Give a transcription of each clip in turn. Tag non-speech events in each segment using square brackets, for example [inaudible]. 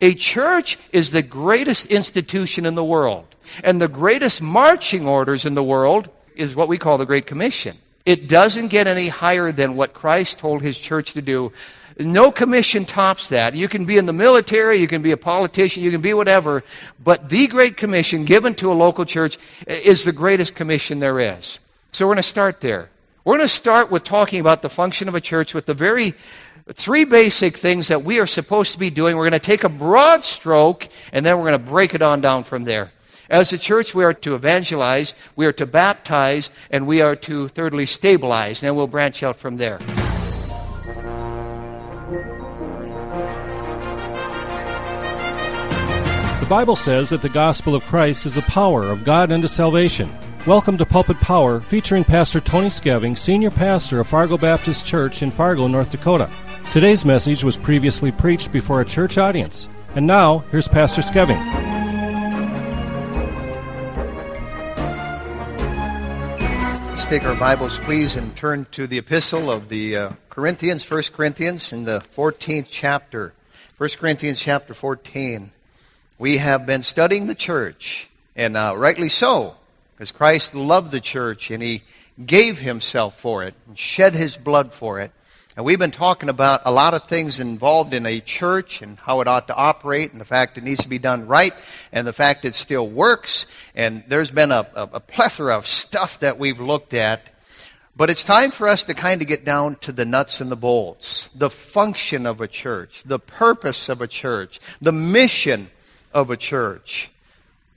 A church is the greatest institution in the world. And the greatest marching orders in the world is what we call the Great Commission. It doesn't get any higher than what Christ told his church to do. No commission tops that. You can be in the military, you can be a politician, you can be whatever, but the Great Commission given to a local church is the greatest commission there is. So we're going to start there. We're going to start with talking about the function of a church with the very three basic things that we are supposed to be doing. We're going to take a broad stroke and then we're going to break it on down from there. As a church, we are to evangelize, we are to baptize, and we are to thirdly stabilize. And then we'll branch out from there. The Bible says that the gospel of Christ is the power of God unto salvation. Welcome to Pulpit Power, featuring Pastor Tony Skeving, Senior Pastor of Fargo Baptist Church in Fargo, North Dakota. Today's message was previously preached before a church audience. And now, here's Pastor Skeving. Let's take our Bibles, please, and turn to the epistle of the uh, Corinthians, 1 Corinthians, in the 14th chapter. 1 Corinthians chapter 14. We have been studying the church, and uh, rightly so. Because Christ loved the church and he gave himself for it and shed his blood for it. And we've been talking about a lot of things involved in a church and how it ought to operate and the fact it needs to be done right and the fact it still works. And there's been a, a, a plethora of stuff that we've looked at. But it's time for us to kind of get down to the nuts and the bolts. The function of a church, the purpose of a church, the mission of a church.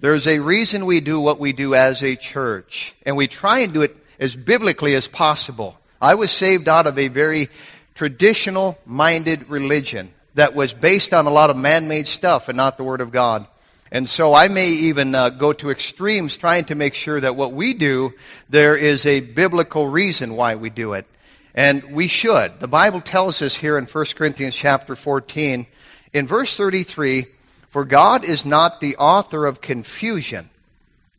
There's a reason we do what we do as a church, and we try and do it as biblically as possible. I was saved out of a very traditional minded religion that was based on a lot of man made stuff and not the Word of God. And so I may even uh, go to extremes trying to make sure that what we do, there is a biblical reason why we do it. And we should. The Bible tells us here in 1 Corinthians chapter 14, in verse 33, for God is not the author of confusion,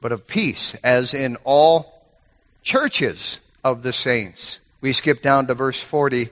but of peace, as in all churches of the saints. We skip down to verse 40.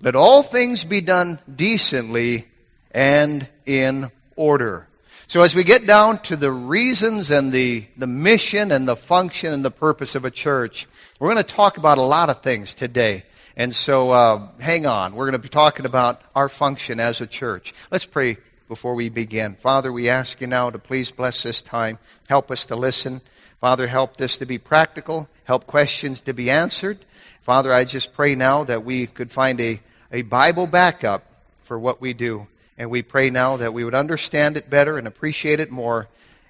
Let all things be done decently and in order. So as we get down to the reasons and the, the mission and the function and the purpose of a church, we're going to talk about a lot of things today. And so uh, hang on. We're going to be talking about our function as a church. Let's pray before we begin. Father, we ask you now to please bless this time. Help us to listen. Father, help this to be practical. Help questions to be answered. Father, I just pray now that we could find a, a Bible backup for what we do. And we pray now that we would understand it better and appreciate it more.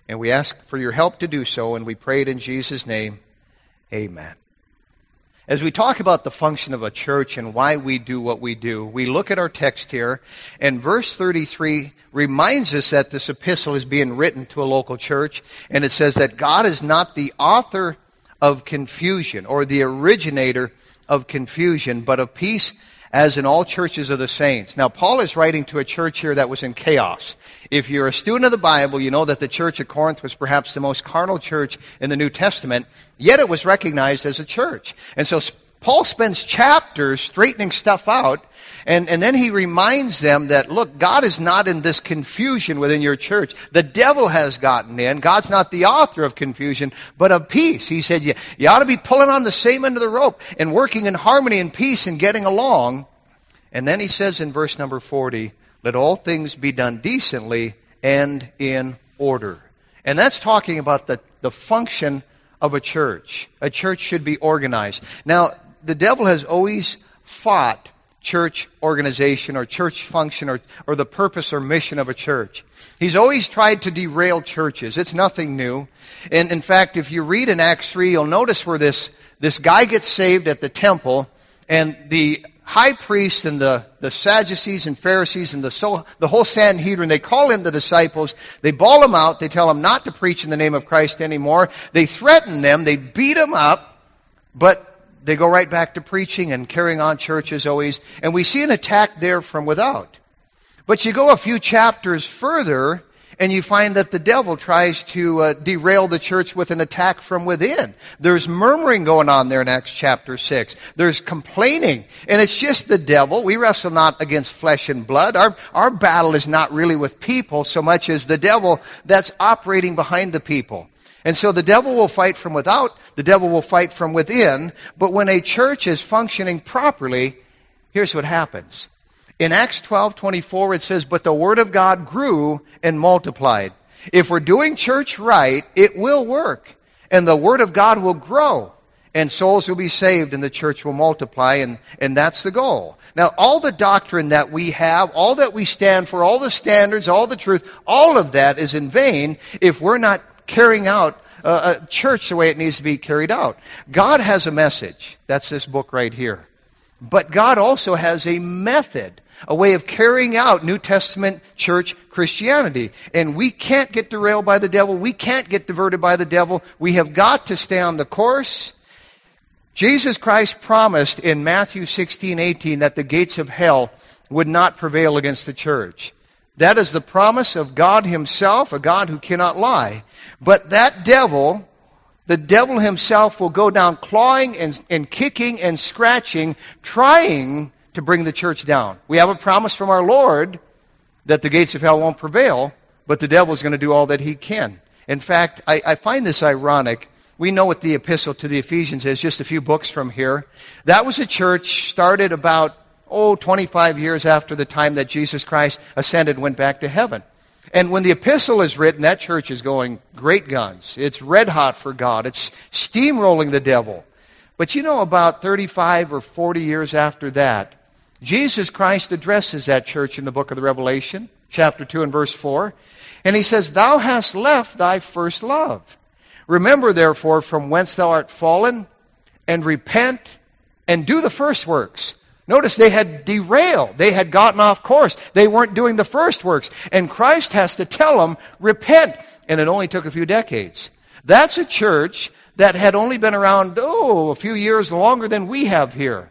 And we ask for your help to do so. And we pray it in Jesus' name. Amen. As we talk about the function of a church and why we do what we do, we look at our text here, and verse 33 reminds us that this epistle is being written to a local church, and it says that God is not the author of confusion or the originator of confusion, but of peace as in all churches of the saints. Now, Paul is writing to a church here that was in chaos. If you're a student of the Bible, you know that the church at Corinth was perhaps the most carnal church in the New Testament, yet it was recognized as a church. And so Paul spends chapters straightening stuff out, and, and then he reminds them that, look, God is not in this confusion within your church. The devil has gotten in. God's not the author of confusion, but of peace. He said, you, you ought to be pulling on the same end of the rope and working in harmony and peace and getting along. And then he says in verse number 40, let all things be done decently and in order. And that's talking about the, the function of a church. A church should be organized. Now, the devil has always fought church organization or church function or, or the purpose or mission of a church. He's always tried to derail churches. It's nothing new. And in fact, if you read in Acts 3, you'll notice where this, this guy gets saved at the temple and the high priest and the, the Sadducees and Pharisees and the, so, the whole Sanhedrin, they call in the disciples, they bawl them out, they tell them not to preach in the name of Christ anymore, they threaten them, they beat them up, but they go right back to preaching and carrying on church as always. And we see an attack there from without. But you go a few chapters further, and you find that the devil tries to uh, derail the church with an attack from within. There's murmuring going on there in Acts chapter 6. There's complaining, and it's just the devil. We wrestle not against flesh and blood. Our, our battle is not really with people so much as the devil that's operating behind the people. And so the devil will fight from without, the devil will fight from within, but when a church is functioning properly, here's what happens. In Acts 12 24, it says, But the word of God grew and multiplied. If we're doing church right, it will work, and the word of God will grow, and souls will be saved, and the church will multiply, and, and that's the goal. Now, all the doctrine that we have, all that we stand for, all the standards, all the truth, all of that is in vain if we're not carrying out uh, a church the way it needs to be carried out. God has a message. That's this book right here. But God also has a method, a way of carrying out New Testament church Christianity. And we can't get derailed by the devil. We can't get diverted by the devil. We have got to stay on the course. Jesus Christ promised in Matthew 16, 18 that the gates of hell would not prevail against the church. That is the promise of God Himself, a God who cannot lie. But that devil, the devil himself will go down clawing and, and kicking and scratching, trying to bring the church down. We have a promise from our Lord that the gates of hell won't prevail, but the devil is going to do all that he can. In fact, I, I find this ironic. We know what the epistle to the Ephesians is, just a few books from here. That was a church started about oh, 25 years after the time that Jesus Christ ascended, went back to heaven. And when the epistle is written, that church is going great guns. It's red hot for God. It's steamrolling the devil. But you know, about 35 or 40 years after that, Jesus Christ addresses that church in the book of the Revelation, chapter 2 and verse 4. And he says, Thou hast left thy first love. Remember, therefore, from whence thou art fallen, and repent, and do the first works Notice they had derailed. They had gotten off course. They weren't doing the first works. And Christ has to tell them, repent. And it only took a few decades. That's a church that had only been around, oh, a few years longer than we have here.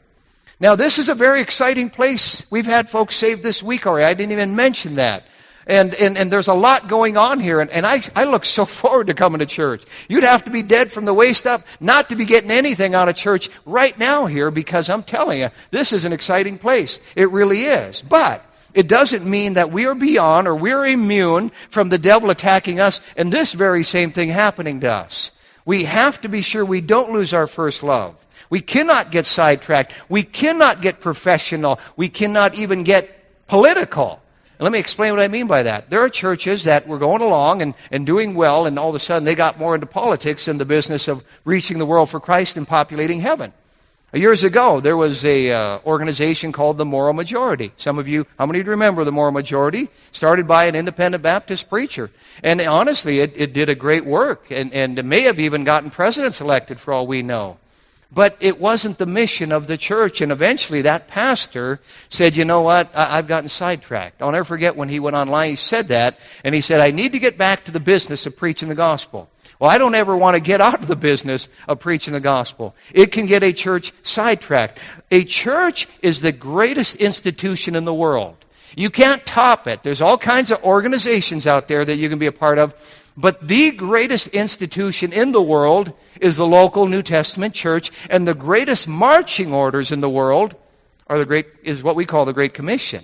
Now, this is a very exciting place. We've had folks saved this week already. I didn't even mention that. And, and, and there's a lot going on here, and, and I, I look so [laughs] forward to coming to church. You'd have to be dead from the waist up not to be getting anything out of church right now here because I'm telling you, this is an exciting place. It really is. But it doesn't mean that we are beyond or we're immune from the devil attacking us and this very same thing happening to us. We have to be sure we don't lose our first love. We cannot get sidetracked. We cannot get professional. We cannot even get political let me explain what I mean by that. There are churches that were going along and, and doing well, and all of a sudden they got more into politics than the business of reaching the world for Christ and populating heaven. Years ago, there was a uh, organization called the Moral Majority. Some of you, how many remember the Moral Majority? Started by an independent Baptist preacher. And honestly, it, it did a great work, and, and may have even gotten presidents elected for all we know. But it wasn't the mission of the church. And eventually that pastor said, you know what? I- have gotten sidetracked. I'll never forget when he went online, he said that. And he said, I need to get back to the business of preaching the gospel. Well, I don't ever want to get out of the business of preaching the gospel. It can get a church sidetracked. A church is the greatest institution in the world. You can't top it. There's all kinds of organizations out there that you can be a part of. But the greatest institution in the world is the local New Testament church, and the greatest marching orders in the world are the great, is what we call the Great Commission.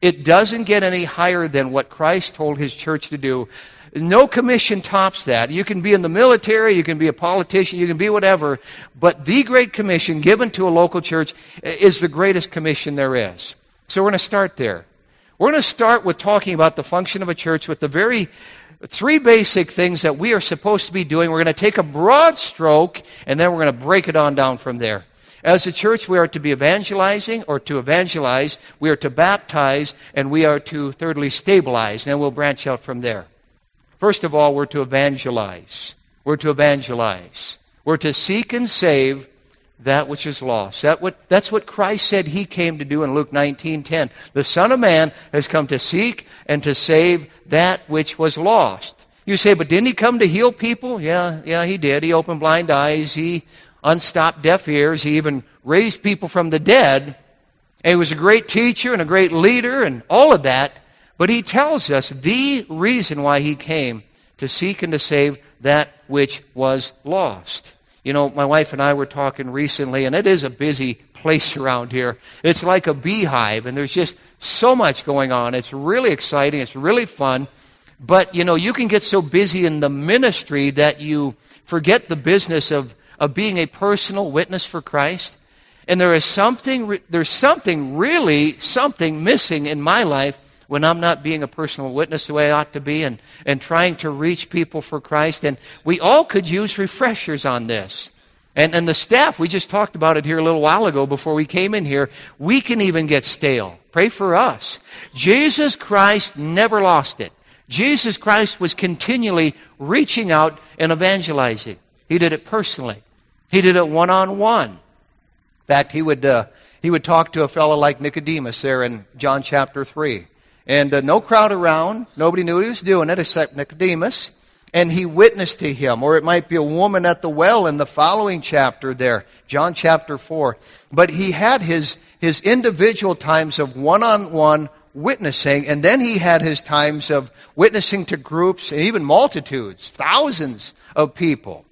It doesn't get any higher than what Christ told his church to do. No commission tops that. You can be in the military, you can be a politician, you can be whatever, but the Great Commission given to a local church is the greatest commission there is. So we're going to start there. We're going to start with talking about the function of a church with the very three basic things that we are supposed to be doing. We're going to take a broad stroke and then we're going to break it on down from there. As a church, we are to be evangelizing or to evangelize. We are to baptize and we are to thirdly stabilize. And then we'll branch out from there. First of all, we're to evangelize. We're to evangelize. We're to seek and save that which is lost. That what, that's what Christ said he came to do in Luke 19:10. The Son of Man has come to seek and to save that which was lost. You say, but didn't he come to heal people? Yeah, yeah, he did. He opened blind eyes. He unstopped deaf ears. He even raised people from the dead. And he was a great teacher and a great leader and all of that. But he tells us the reason why he came to seek and to save that which was lost. You know, my wife and I were talking recently, and it is a busy place around here. It's like a beehive, and there's just so much going on. It's really exciting, it's really fun. But, you know, you can get so busy in the ministry that you forget the business of, of being a personal witness for Christ. And there is something, there's something really, something missing in my life when I'm not being a personal witness the way I ought to be and, and trying to reach people for Christ. And we all could use refreshers on this. And, and the staff, we just talked about it here a little while ago before we came in here. We can even get stale. Pray for us. Jesus Christ never lost it. Jesus Christ was continually reaching out and evangelizing. He did it personally. He did it one on one. In fact, he would, uh, he would talk to a fellow like Nicodemus there in John chapter 3. And uh, no crowd around. Nobody knew he was doing it except Nicodemus. And he witnessed to him. Or it might be a woman at the well in the following chapter there, John chapter 4. But he had his, his individual times of one on one witnessing, and then he had his times of witnessing to groups and even multitudes, thousands of people.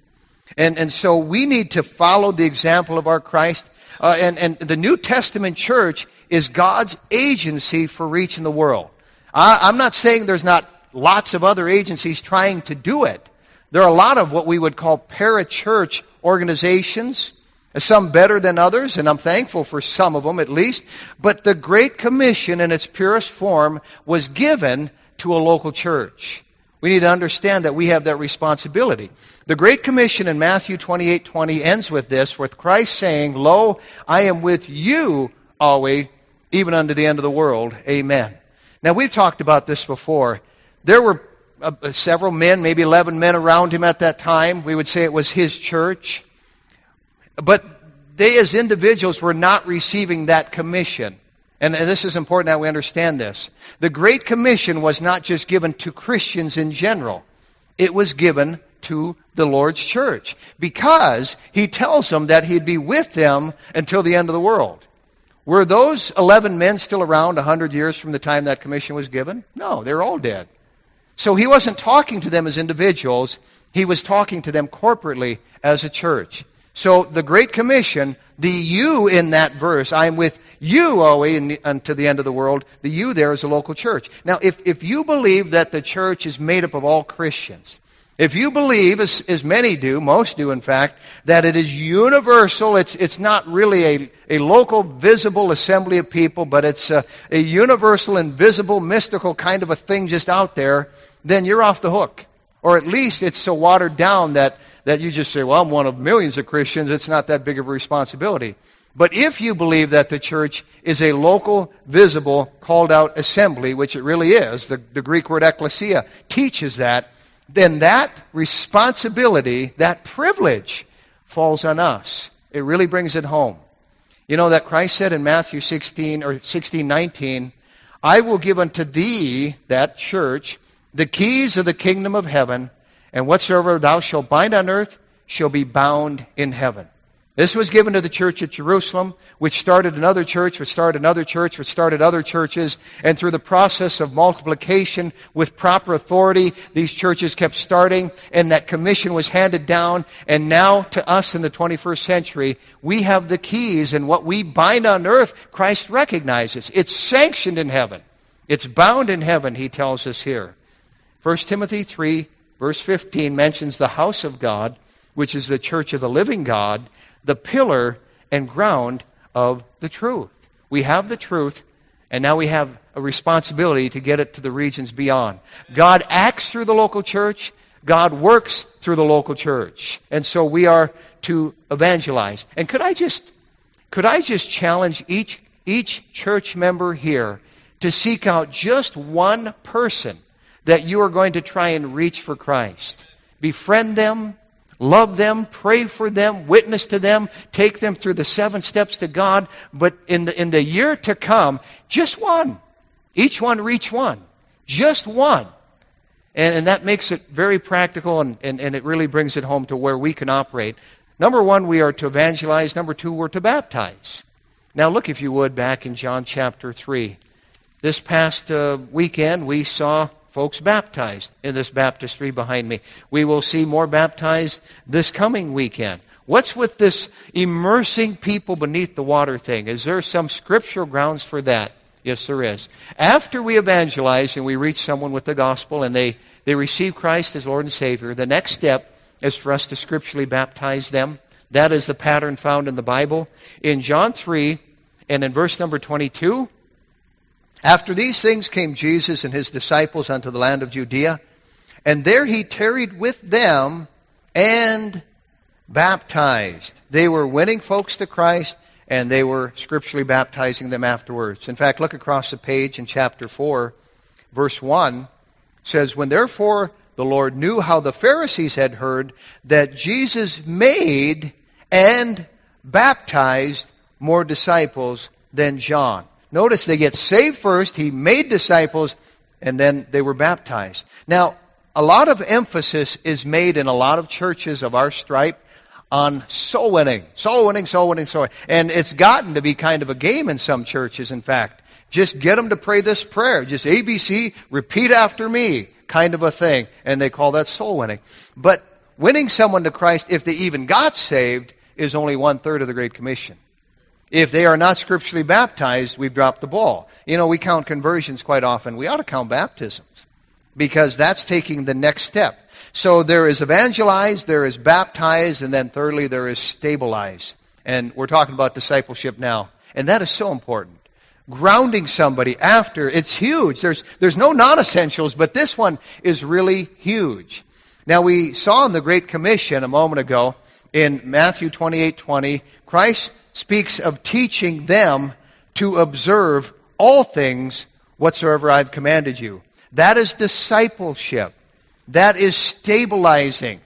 And, and so we need to follow the example of our Christ. Uh, and, and the New Testament church is God's agency for reaching the world. I, I'm not saying there's not lots of other agencies trying to do it. There are a lot of what we would call parachurch organizations, some better than others, and I'm thankful for some of them at least. But the Great Commission in its purest form was given to a local church. We need to understand that we have that responsibility. The Great Commission in Matthew 28 20 ends with this, with Christ saying, Lo, I am with you always, even unto the end of the world. Amen. Now, we've talked about this before. There were uh, uh, several men, maybe 11 men around him at that time. We would say it was his church. But they, as individuals, were not receiving that commission. And, this is important that we understand this. The Great Commission was not just given to Christians in general, it was given to the Lord's church because he tells them that he'd be with them until the end of the world. Were those 11 men still around 100 years from the time that commission was given? No, they're all dead. So he wasn't talking to them as individuals, he was talking to them corporately as a church. So the Great Commission, the you in that verse, I am with you always unto the end of the world, the you there is a local church. Now, if, if you believe that the church is made up of all Christians, if you believe, as, as many do, most do in fact, that it is universal, it's, it's not really a, a local, visible assembly of people, but it's a, a universal, invisible, mystical kind of a thing just out there, then you're off the hook. Or at least it's so watered down that, that you just say, well, I'm one of millions of Christians, it's not that big of a responsibility. But if you believe that the church is a local, visible, called out assembly, which it really is, the, the Greek word ecclesia teaches that, then that responsibility, that privilege falls on us. It really brings it home. You know that Christ said in Matthew 16 or 16, 19, I will give unto thee, that church, the keys of the kingdom of heaven, and whatsoever thou shalt bind on earth shall be bound in heaven. This was given to the church at Jerusalem, which started another church, which started another church, which started other churches. And through the process of multiplication with proper authority, these churches kept starting and that commission was handed down. And now to us in the 21st century, we have the keys and what we bind on earth, Christ recognizes. It's sanctioned in heaven. It's bound in heaven, he tells us here. 1 Timothy 3 verse 15 mentions the house of God, which is the church of the living God the pillar and ground of the truth. We have the truth, and now we have a responsibility to get it to the regions beyond. God acts through the local church, God works through the local church. And so we are to evangelize. And could I just could I just challenge each each church member here to seek out just one person that you are going to try and reach for Christ. Befriend them, love them, pray for them, witness to them, take them through the seven steps to God. But in the, in the year to come, just one. Each one reach one. Just one. And, and that makes it very practical and, and, and it really brings it home to where we can operate. Number one, we are to evangelize. Number two, we're to baptize. Now look, if you would, back in John chapter 3. This past uh, weekend, we saw folks baptized in this baptistry behind me. We will see more baptized this coming weekend. What's with this immersing people beneath the water thing? Is there some scriptural grounds for that? Yes, there is. After we evangelize and we reach someone with the gospel and they, they receive Christ as Lord and Savior, the next step is for us to scripturally baptize them. That is the pattern found in the Bible. In John 3 and in verse number 22, after these things came Jesus and his disciples unto the land of Judea, and there he tarried with them and baptized. They were winning folks to Christ, and they were scripturally baptizing them afterwards. In fact, look across the page in chapter 4, verse 1 says, When therefore the Lord knew how the Pharisees had heard that Jesus made and baptized more disciples than John. Notice they get saved first, he made disciples, and then they were baptized. Now, a lot of emphasis is made in a lot of churches of our stripe on soul winning, soul winning, soul winning, soul winning. And it's gotten to be kind of a game in some churches, in fact. Just get them to pray this prayer. Just ABC, repeat after me, kind of a thing. And they call that soul winning. But winning someone to Christ, if they even got saved, is only one third of the Great Commission. If they are not scripturally baptized, we've dropped the ball. You know, we count conversions quite often. We ought to count baptisms because that's taking the next step. So there is evangelized, there is baptized, and then thirdly, there is stabilized. And we're talking about discipleship now. And that is so important. Grounding somebody after, it's huge. There's, there's no non-essentials, but this one is really huge. Now we saw in the Great Commission a moment ago in Matthew 28, 20, Christ speaks of teaching them to observe all things whatsoever I've commanded you. That is discipleship. That is stabilizing,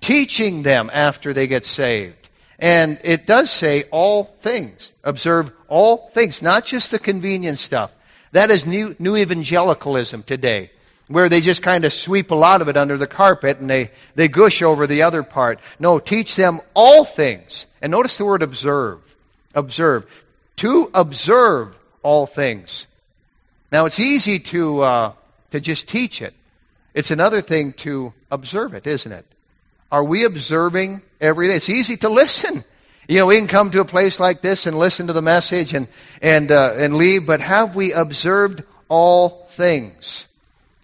teaching them after they get saved. And it does say all things. Observe all things, not just the convenient stuff. That is new, new evangelicalism today, where they just kind of sweep a lot of it under the carpet and they, they gush over the other part. No, teach them all things. And notice the word observe. Observe. To observe all things. Now, it's easy to, uh, to just teach it. It's another thing to observe it, isn't it? Are we observing everything? It's easy to listen. You know, we can come to a place like this and listen to the message and, and, uh, and leave, but have we observed all things?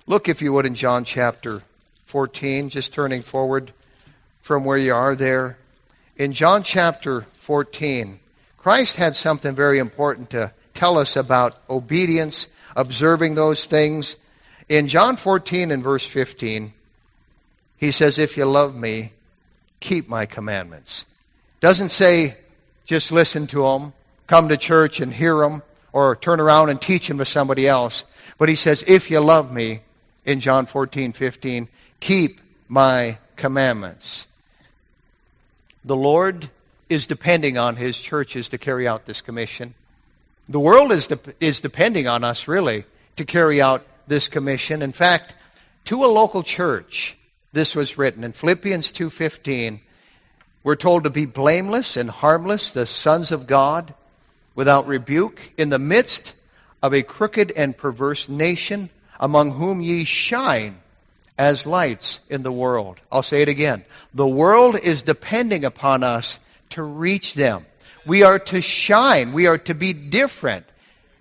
Look, if you would, in John chapter 14, just turning forward from where you are there. In John chapter 14, Christ had something very important to tell us about obedience, observing those things. In John 14 and verse 15, he says, If you love me, keep my commandments. Doesn't say just listen to them, come to church and hear them, or turn around and teach them to somebody else. But he says, If you love me, in John 14, 15, keep my commandments. The Lord is depending on his churches to carry out this commission. The world is, de- is depending on us, really, to carry out this commission. In fact, to a local church, this was written in Philippians 2.15. We're told to be blameless and harmless, the sons of God, without rebuke, in the midst of a crooked and perverse nation, among whom ye shine as lights in the world. I'll say it again. The world is depending upon us to reach them. We are to shine. We are to be different.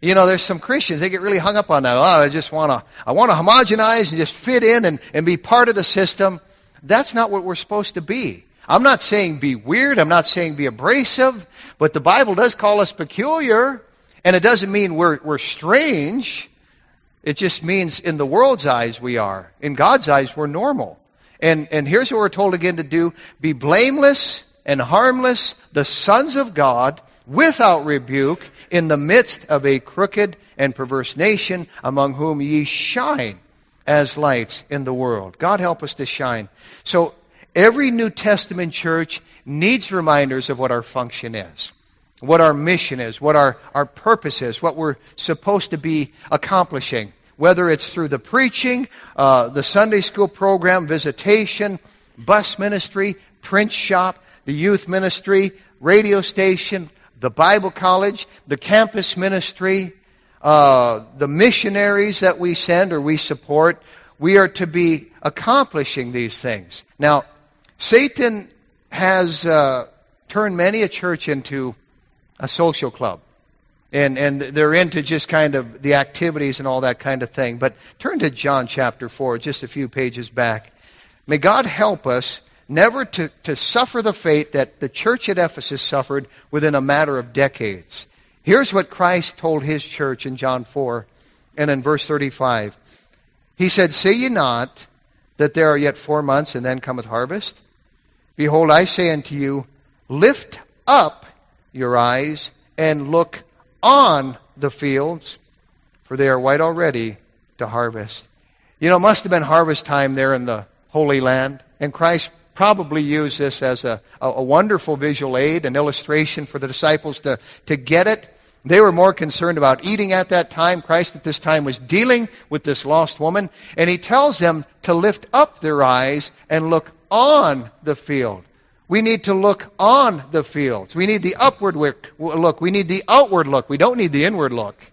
You know, there's some Christians, they get really hung up on that. Oh, I just want to, I want to homogenize and just fit in and, and be part of the system. That's not what we're supposed to be. I'm not saying be weird. I'm not saying be abrasive, but the Bible does call us peculiar, and it doesn't mean we're, we're strange. It just means in the world's eyes we are. In God's eyes, we're normal. And, and here's what we're told again to do. Be blameless and harmless, the sons of God, without rebuke, in the midst of a crooked and perverse nation, among whom ye shine as lights in the world. God help us to shine. So every New Testament church needs reminders of what our function is, what our mission is, what our, our purpose is, what we're supposed to be accomplishing. Whether it's through the preaching, uh, the Sunday school program, visitation, bus ministry, print shop, the youth ministry, radio station, the Bible college, the campus ministry, uh, the missionaries that we send or we support, we are to be accomplishing these things. Now, Satan has uh, turned many a church into a social club. And, and they're into just kind of the activities and all that kind of thing. But turn to John chapter 4, just a few pages back. May God help us never to, to suffer the fate that the church at Ephesus suffered within a matter of decades. Here's what Christ told his church in John 4 and in verse 35. He said, Say ye not that there are yet four months and then cometh harvest? Behold, I say unto you, lift up your eyes and look on the fields, for they are white already to harvest. You know, it must have been harvest time there in the Holy Land, and Christ probably used this as a, a wonderful visual aid, an illustration for the disciples to, to get it. They were more concerned about eating at that time. Christ at this time was dealing with this lost woman, and he tells them to lift up their eyes and look on the field. We need to look on the fields. We need the upward look. We need the outward look. We don't need the inward look.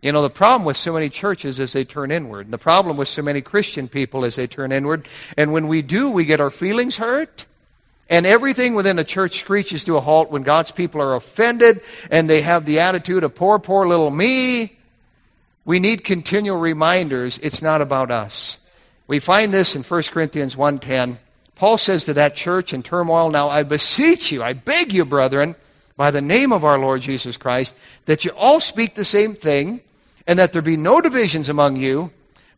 You know, the problem with so many churches is they turn inward. And The problem with so many Christian people is they turn inward. And when we do, we get our feelings hurt. And everything within a church screeches to a halt when God's people are offended and they have the attitude of poor, poor little me. We need continual reminders it's not about us. We find this in 1 Corinthians 1.10. Paul says to that church in turmoil, Now I beseech you, I beg you, brethren, by the name of our Lord Jesus Christ, that you all speak the same thing, and that there be no divisions among you,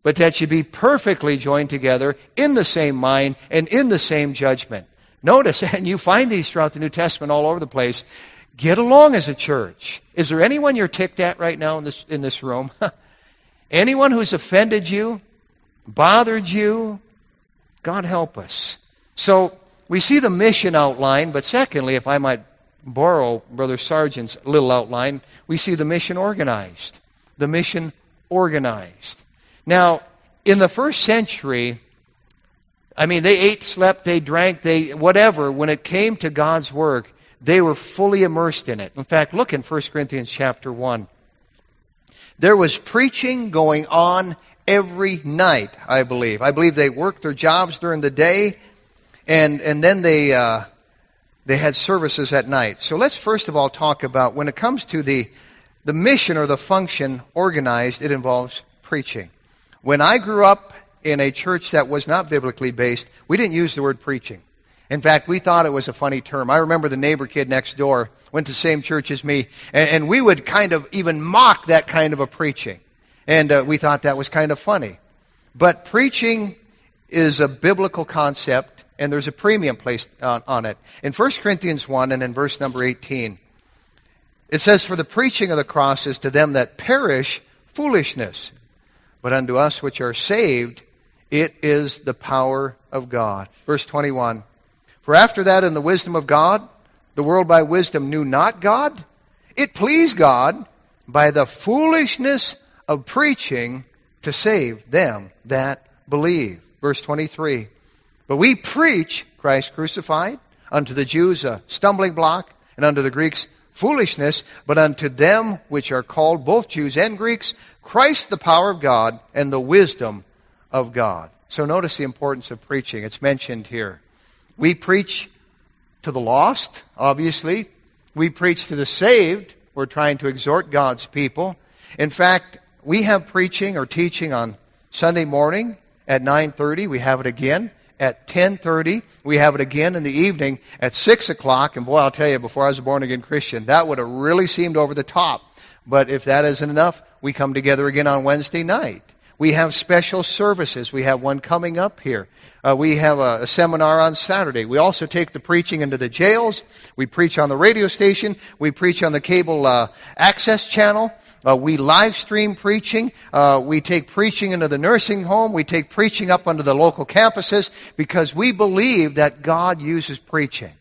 but that you be perfectly joined together in the same mind and in the same judgment. Notice, [laughs] and you find these throughout the New Testament all over the place. Get along as a church. Is there anyone you're ticked at right now in this, in this room? [laughs] anyone who's offended you, bothered you? God help us. So we see the mission outline, but secondly, if I might borrow Brother Sargent's little outline, we see the mission organized. The mission organized. Now, in the first century, I mean, they ate, slept, they drank, they whatever. When it came to God's work, they were fully immersed in it. In fact, look in 1 Corinthians chapter 1. There was preaching going on every night, I believe. I believe they worked their jobs during the day, and, and then they, uh, they had services at night. So let's first of all talk about when it comes to the, the mission or the function organized, it involves preaching. When I grew up in a church that was not biblically based, we didn't use the word preaching. In fact, we thought it was a funny term. I remember the neighbor kid next door went to the same church as me, and, and we would kind of even mock that kind of a preaching. And uh, we thought that was kind of funny. But preaching is a biblical concept, and there's a premium placed on, on it. In 1 Corinthians 1 and in verse number 18, it says, For the preaching of the cross is to them that perish foolishness, but unto us which are saved, it is the power of God. Verse 21 For after that, in the wisdom of God, the world by wisdom knew not God. It pleased God by the foolishness of preaching to save them that believe. Verse 23. But we preach Christ crucified, unto the Jews a stumbling block, and unto the Greeks foolishness, but unto them which are called, both Jews and Greeks, Christ the power of God and the wisdom of God. So notice the importance of preaching. It's mentioned here. We preach to the lost, obviously. We preach to the saved. We're trying to exhort God's people. In fact, we have preaching or teaching on Sunday morning at 9.30. We have it again at 10.30. We have it again in the evening at 6 o'clock. And boy, I'll tell you, before I was a born-again Christian, that would have really seemed over the top. But if that isn't enough, we come together again on Wednesday night. We have special services. We have one coming up here. Uh, we have a, a, seminar on Saturday. We also take the preaching into the jails. We preach on the radio station. We preach on the cable uh, access channel. Uh, we live stream preaching. Uh, we take preaching into the nursing home. We take preaching up onto the local campuses because we believe that God uses preaching.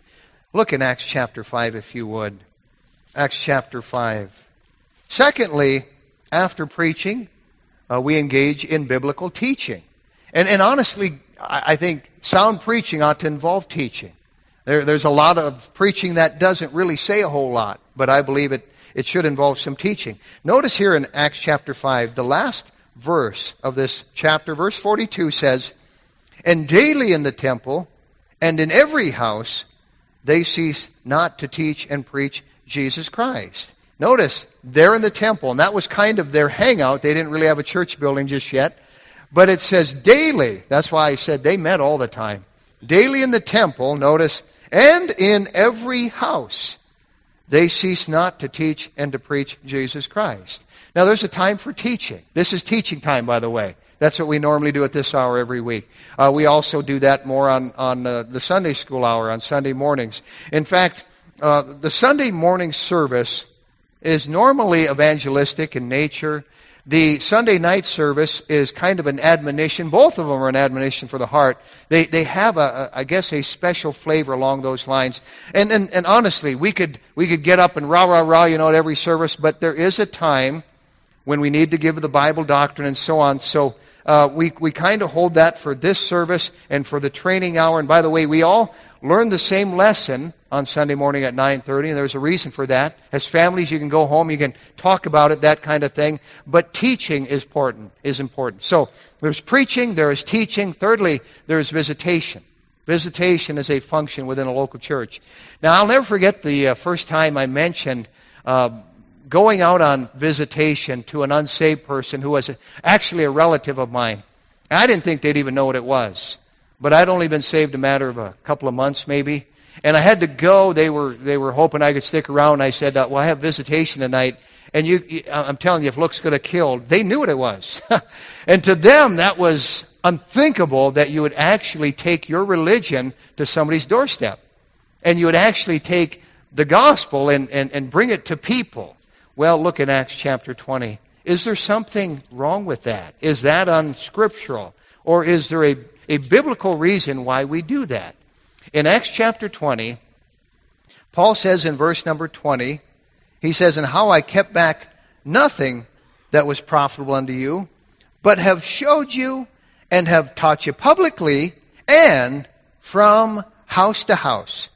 Look in Acts chapter 5, if you would. Acts chapter 5. Secondly, after preaching, uh, we engage in biblical teaching. And, and honestly, I, I think sound preaching ought to involve teaching. There, there's a lot of preaching that doesn't really say a whole lot, but I believe it, it should involve some teaching. Notice here in Acts chapter 5, the last verse of this chapter, verse 42 says, And daily in the temple and in every house they cease not to teach and preach Jesus Christ. Notice, they're in the temple, and that was kind of their hangout. They didn't really have a church building just yet. But it says daily. That's why I said they met all the time. Daily in the temple, notice, and in every house, they cease not to teach and to preach Jesus Christ. Now, there's a time for teaching. This is teaching time, by the way. That's what we normally do at this hour every week. Uh, we also do that more on, on uh, the Sunday school hour, on Sunday mornings. In fact, uh, the Sunday morning service is normally evangelistic in nature. The Sunday night service is kind of an admonition. Both of them are an admonition for the heart. They, they have, a, a, I guess, a special flavor along those lines. And, and, and honestly, we could, we could get up and rah, rah, rah, you know, at every service, but there is a time when we need to give the Bible doctrine and so on. So uh, we, we kind of hold that for this service and for the training hour. And by the way, we all learn the same lesson on Sunday morning at 9:30 and there's a reason for that. As families you can go home, you can talk about it, that kind of thing, but teaching is important, is important. So, there's preaching, there is teaching, thirdly, there is visitation. Visitation is a function within a local church. Now, I'll never forget the uh, first time I mentioned uh, going out on visitation to an unsaved person who was actually a relative of mine. I didn't think they'd even know what it was. But I'd only been saved a matter of a couple of months, maybe. And I had to go. They were, they were hoping I could stick around. I said, uh, well, I have visitation tonight. And you, you I'm telling you, if looks could have killed, they knew what it was. [laughs] and to them, that was unthinkable that you would actually take your religion to somebody's doorstep. And you would actually take the gospel and, and, and bring it to people. Well, look in Acts chapter 20. Is there something wrong with that? Is that unscriptural? Or is there a a biblical reason why we do that. In Acts chapter 20, Paul says in verse number 20, he says, And how I kept back nothing that was profitable unto you, but have showed you and have taught you publicly and from house to house,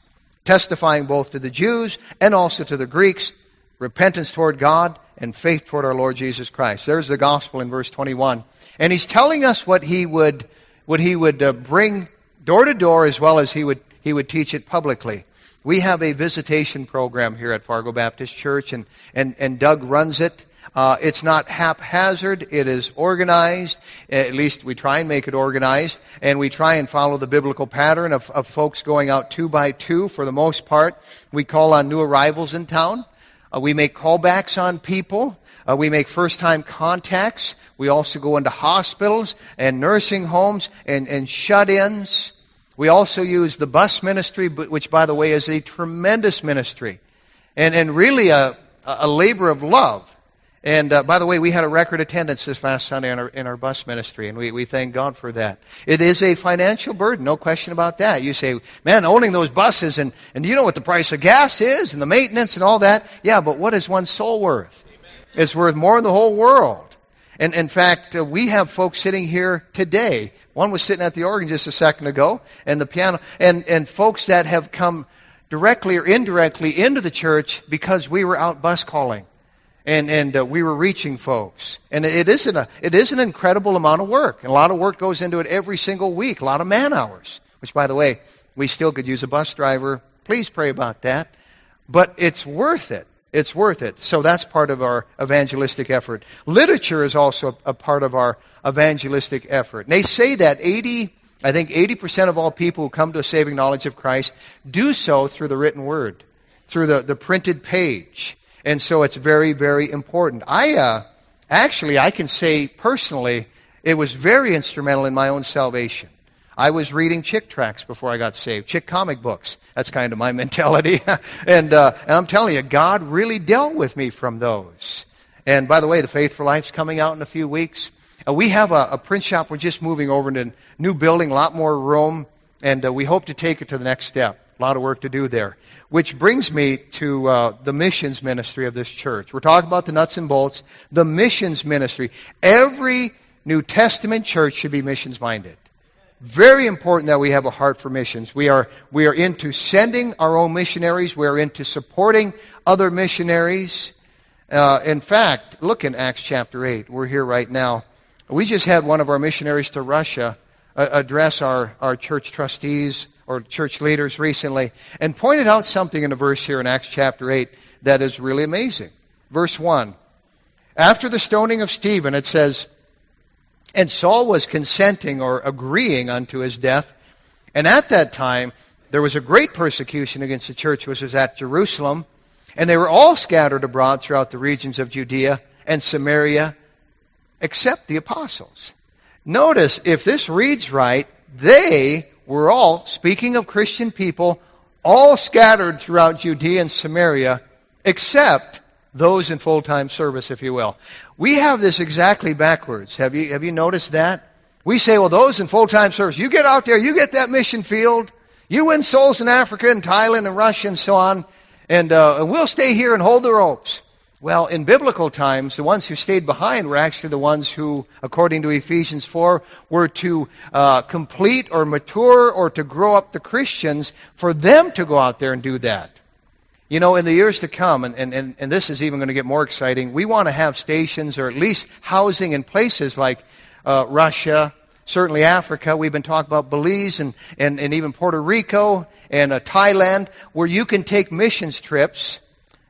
testifying both to the Jews and also to the Greeks, repentance toward God and faith toward our Lord Jesus Christ. There's the gospel in verse 21. And he's telling us what he would what he would uh, bring door to door as well as he would, he would teach it publicly. We have a visitation program here at Fargo Baptist Church, and, and, and Doug runs it. Uh, it's not haphazard. It is organized. At least we try and make it organized. And we try and follow the biblical pattern of, of folks going out two by two for the most part. We call on new arrivals in town. Uh, we make callbacks on people. Uh, we make first time contacts. We also go into hospitals and nursing homes and, and shut ins. We also use the bus ministry, which, by the way, is a tremendous ministry and, and really a, a labor of love. And uh, by the way, we had a record attendance this last Sunday in our, in our bus ministry, and we, we thank God for that. It is a financial burden, no question about that. You say, man, owning those buses, and, and you know what the price of gas is, and the maintenance and all that. Yeah, but what is one soul worth? It's worth more than the whole world. And in fact, uh, we have folks sitting here today. One was sitting at the organ just a second ago, and the piano, and, and folks that have come directly or indirectly into the church because we were out bus calling and, and uh, we were reaching folks. And it is, an, it is an incredible amount of work. And a lot of work goes into it every single week, a lot of man hours, which, by the way, we still could use a bus driver. Please pray about that. But it's worth it. It's worth it. So that's part of our evangelistic effort. Literature is also a part of our evangelistic effort. And they say that 80, I think 80% of all people who come to a saving knowledge of Christ do so through the written word, through the, the printed page. And so it's very, very important. I, uh, actually, I can say personally, it was very instrumental in my own salvation. I was reading chick tracts before I got saved, chick comic books. That's kind of my [laughs] mentality. [laughs] and, uh, and I'm telling you, God really dealt with me from those. And by the way, the Faith for Life's coming out in a few weeks. Uh, we have a, a, print shop. We're just moving over into a new building, a lot more room, and uh, we hope to take it to the next step. A lot of work to do there. Which brings me to uh, the missions ministry of this church. We're talking about the nuts and bolts. The missions ministry. Every New Testament church should be missions minded. Very important that we have a heart for missions. We are, we are into sending our own missionaries. We are into supporting other missionaries. Uh, in fact, look in Acts chapter 8. We're here right now. We just had one of our missionaries to Russia uh, address our, our church trustees or church leaders recently and pointed out something in a verse here in Acts chapter 8 that is really amazing. Verse 1. After the stoning of Stephen, it says, And Saul was consenting or agreeing unto his death. And at that time, there was a great persecution against the church which was at Jerusalem. And they were all scattered abroad throughout the regions of Judea and Samaria, except the apostles. Notice, if this reads right, they were all, speaking of Christian people, all scattered throughout Judea and Samaria, except those in full time service, if you will. We have this exactly backwards. Have you, have you noticed that? We say, well, those in full time service, you get out there, you get that mission field, you win souls in Africa and Thailand and Russia and so on, and, uh, and we'll stay here and hold the ropes. Well, in biblical times, the ones who stayed behind were actually the ones who, according to Ephesians 4, were to uh, complete or mature or to grow up the Christians for them to go out there and do that. You know, in the years to come, and, and, and this is even going to get more exciting, we want to have stations or at least housing in places like uh, Russia, certainly Africa. We've been talking about Belize and, and, and even Puerto Rico and uh, Thailand, where you can take missions trips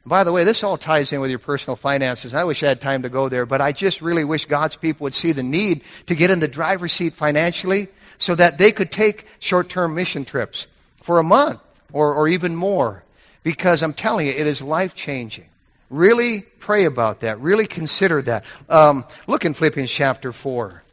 by the way, this all ties in with your personal finances. I wish I had time to go there, but I just really wish God's people would see the need to get in the driver's seat financially so that they could take short-term mission trips for a month or, or even more. Because I'm telling you, it is life-changing. Really pray about that. Really consider that. Um, look in Philippians chapter 4.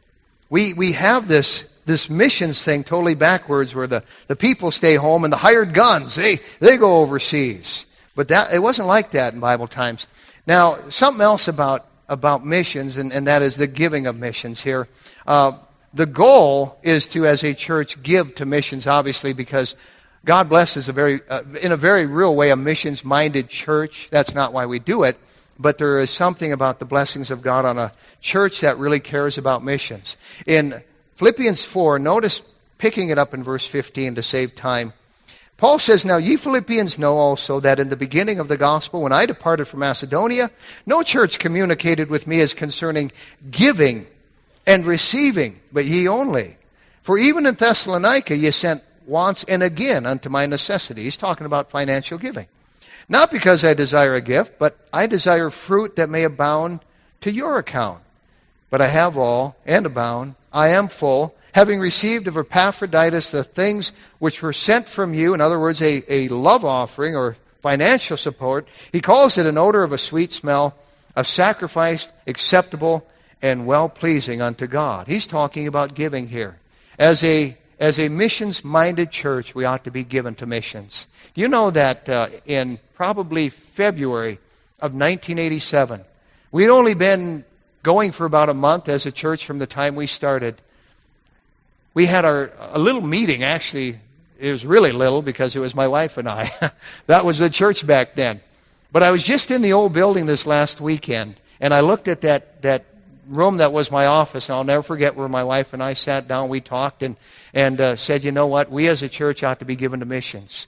We, we have this, this missions thing totally backwards where the, the people stay home and the hired guns, they, they go overseas. But that, it wasn't like that in Bible times. Now, something else about, about missions, and, and that is the giving of missions here. Uh, the goal is to, as a church, give to missions, obviously, because God blesses a very, uh, in a very real way, a missions minded church. That's not why we do it. But there is something about the blessings of God on a church that really cares about missions. In Philippians 4, notice picking it up in verse 15 to save time. Paul says, Now ye Philippians know also that in the beginning of the gospel, when I departed from Macedonia, no church communicated with me as concerning giving and receiving, but ye only. For even in Thessalonica ye sent once and again unto my necessity. He's talking about financial giving. Not because I desire a gift, but I desire fruit that may abound to your account. But I have all and abound. I am full having received of Epaphroditus the things which were sent from you, in other words, a, a love offering or financial support, he calls it an odor of a sweet smell, a sacrifice acceptable and well pleasing unto God. He's talking about giving here. As a as a missions minded church, we ought to be given to missions. You know that uh, in probably February of 1987, we'd only been going for about a month as a church from the time we started we had our a little meeting actually it was really little because it was my wife and I. [laughs] that was the church back then. But I was just in the old building this last weekend and I looked at that that room that was my office and I'll never forget where my wife and I sat down we talked and and uh, said, "You know what? We as a church ought to be given to missions."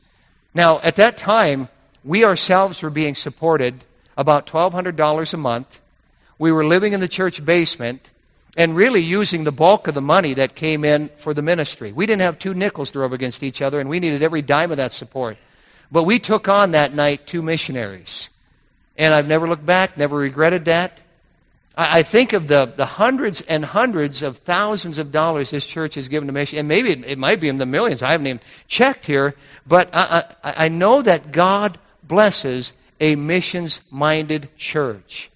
Now, at that time, we ourselves were being supported about $1200 a month. We were living in the church basement and really using the bulk of the money that came in for the ministry. We didn't have two nickels to rub against each other, and we needed every dime of that support. But we took on that night two missionaries. And I've never looked back, never regretted that. I, I think of the, the hundreds and hundreds of thousands of dollars this church has given to mission, and maybe it, it might be in the millions. I haven't even checked here, but I, I, I know that God blesses a missions minded church.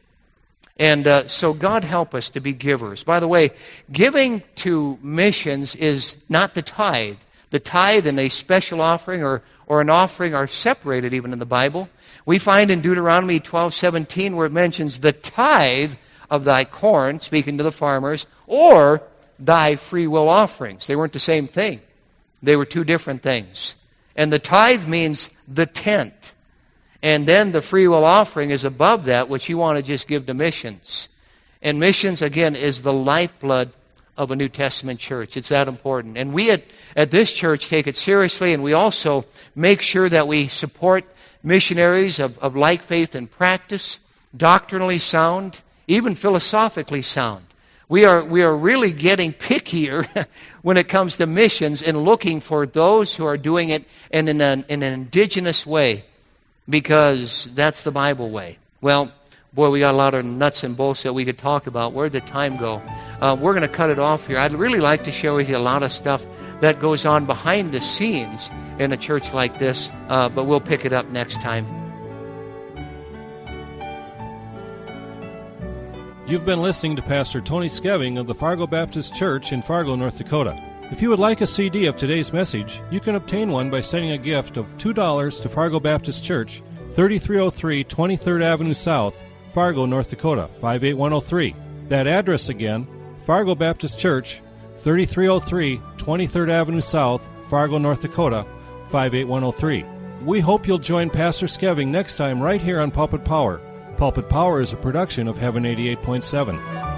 And uh, so God help us to be givers. By the way, giving to missions is not the tithe. The tithe and a special offering or, or an offering are separated even in the Bible. We find in Deuteronomy 12:17 where it mentions the tithe of thy corn, speaking to the farmers, or thy free will offerings. They weren't the same thing. They were two different things. And the tithe means the tenth. And then the free will offering is above that, which you want to just give to missions. And missions, again, is the lifeblood of a New Testament church. It's that important. And we at, at this church take it seriously, and we also make sure that we support missionaries of, of like faith and practice, doctrinally sound, even philosophically sound. We are, we are really getting pickier [laughs] when it comes to missions and looking for those who are doing it in an, in an indigenous way because that's the Bible way. Well, boy, we got a lot of nuts and bolts that we could talk about. Where'd the time go? Uh, we're going to cut it off here. I'd really like to share with you a lot of stuff that goes on behind the scenes in a church like this, uh, but we'll pick it up next time. You've been listening to Pastor Tony Skeving of the Fargo Baptist Church in Fargo, North Dakota. If you would like a CD of today's message, you can obtain one by sending a gift of $2 to Fargo Baptist Church, 3303 23rd Avenue South, Fargo, North Dakota, 58103. That address again, Fargo Baptist Church, 3303 23rd Avenue South, Fargo, North Dakota, 58103. We hope you'll join Pastor Skeving next time right here on Pulpit Power. Pulpit Power is a production of Heaven 88.7.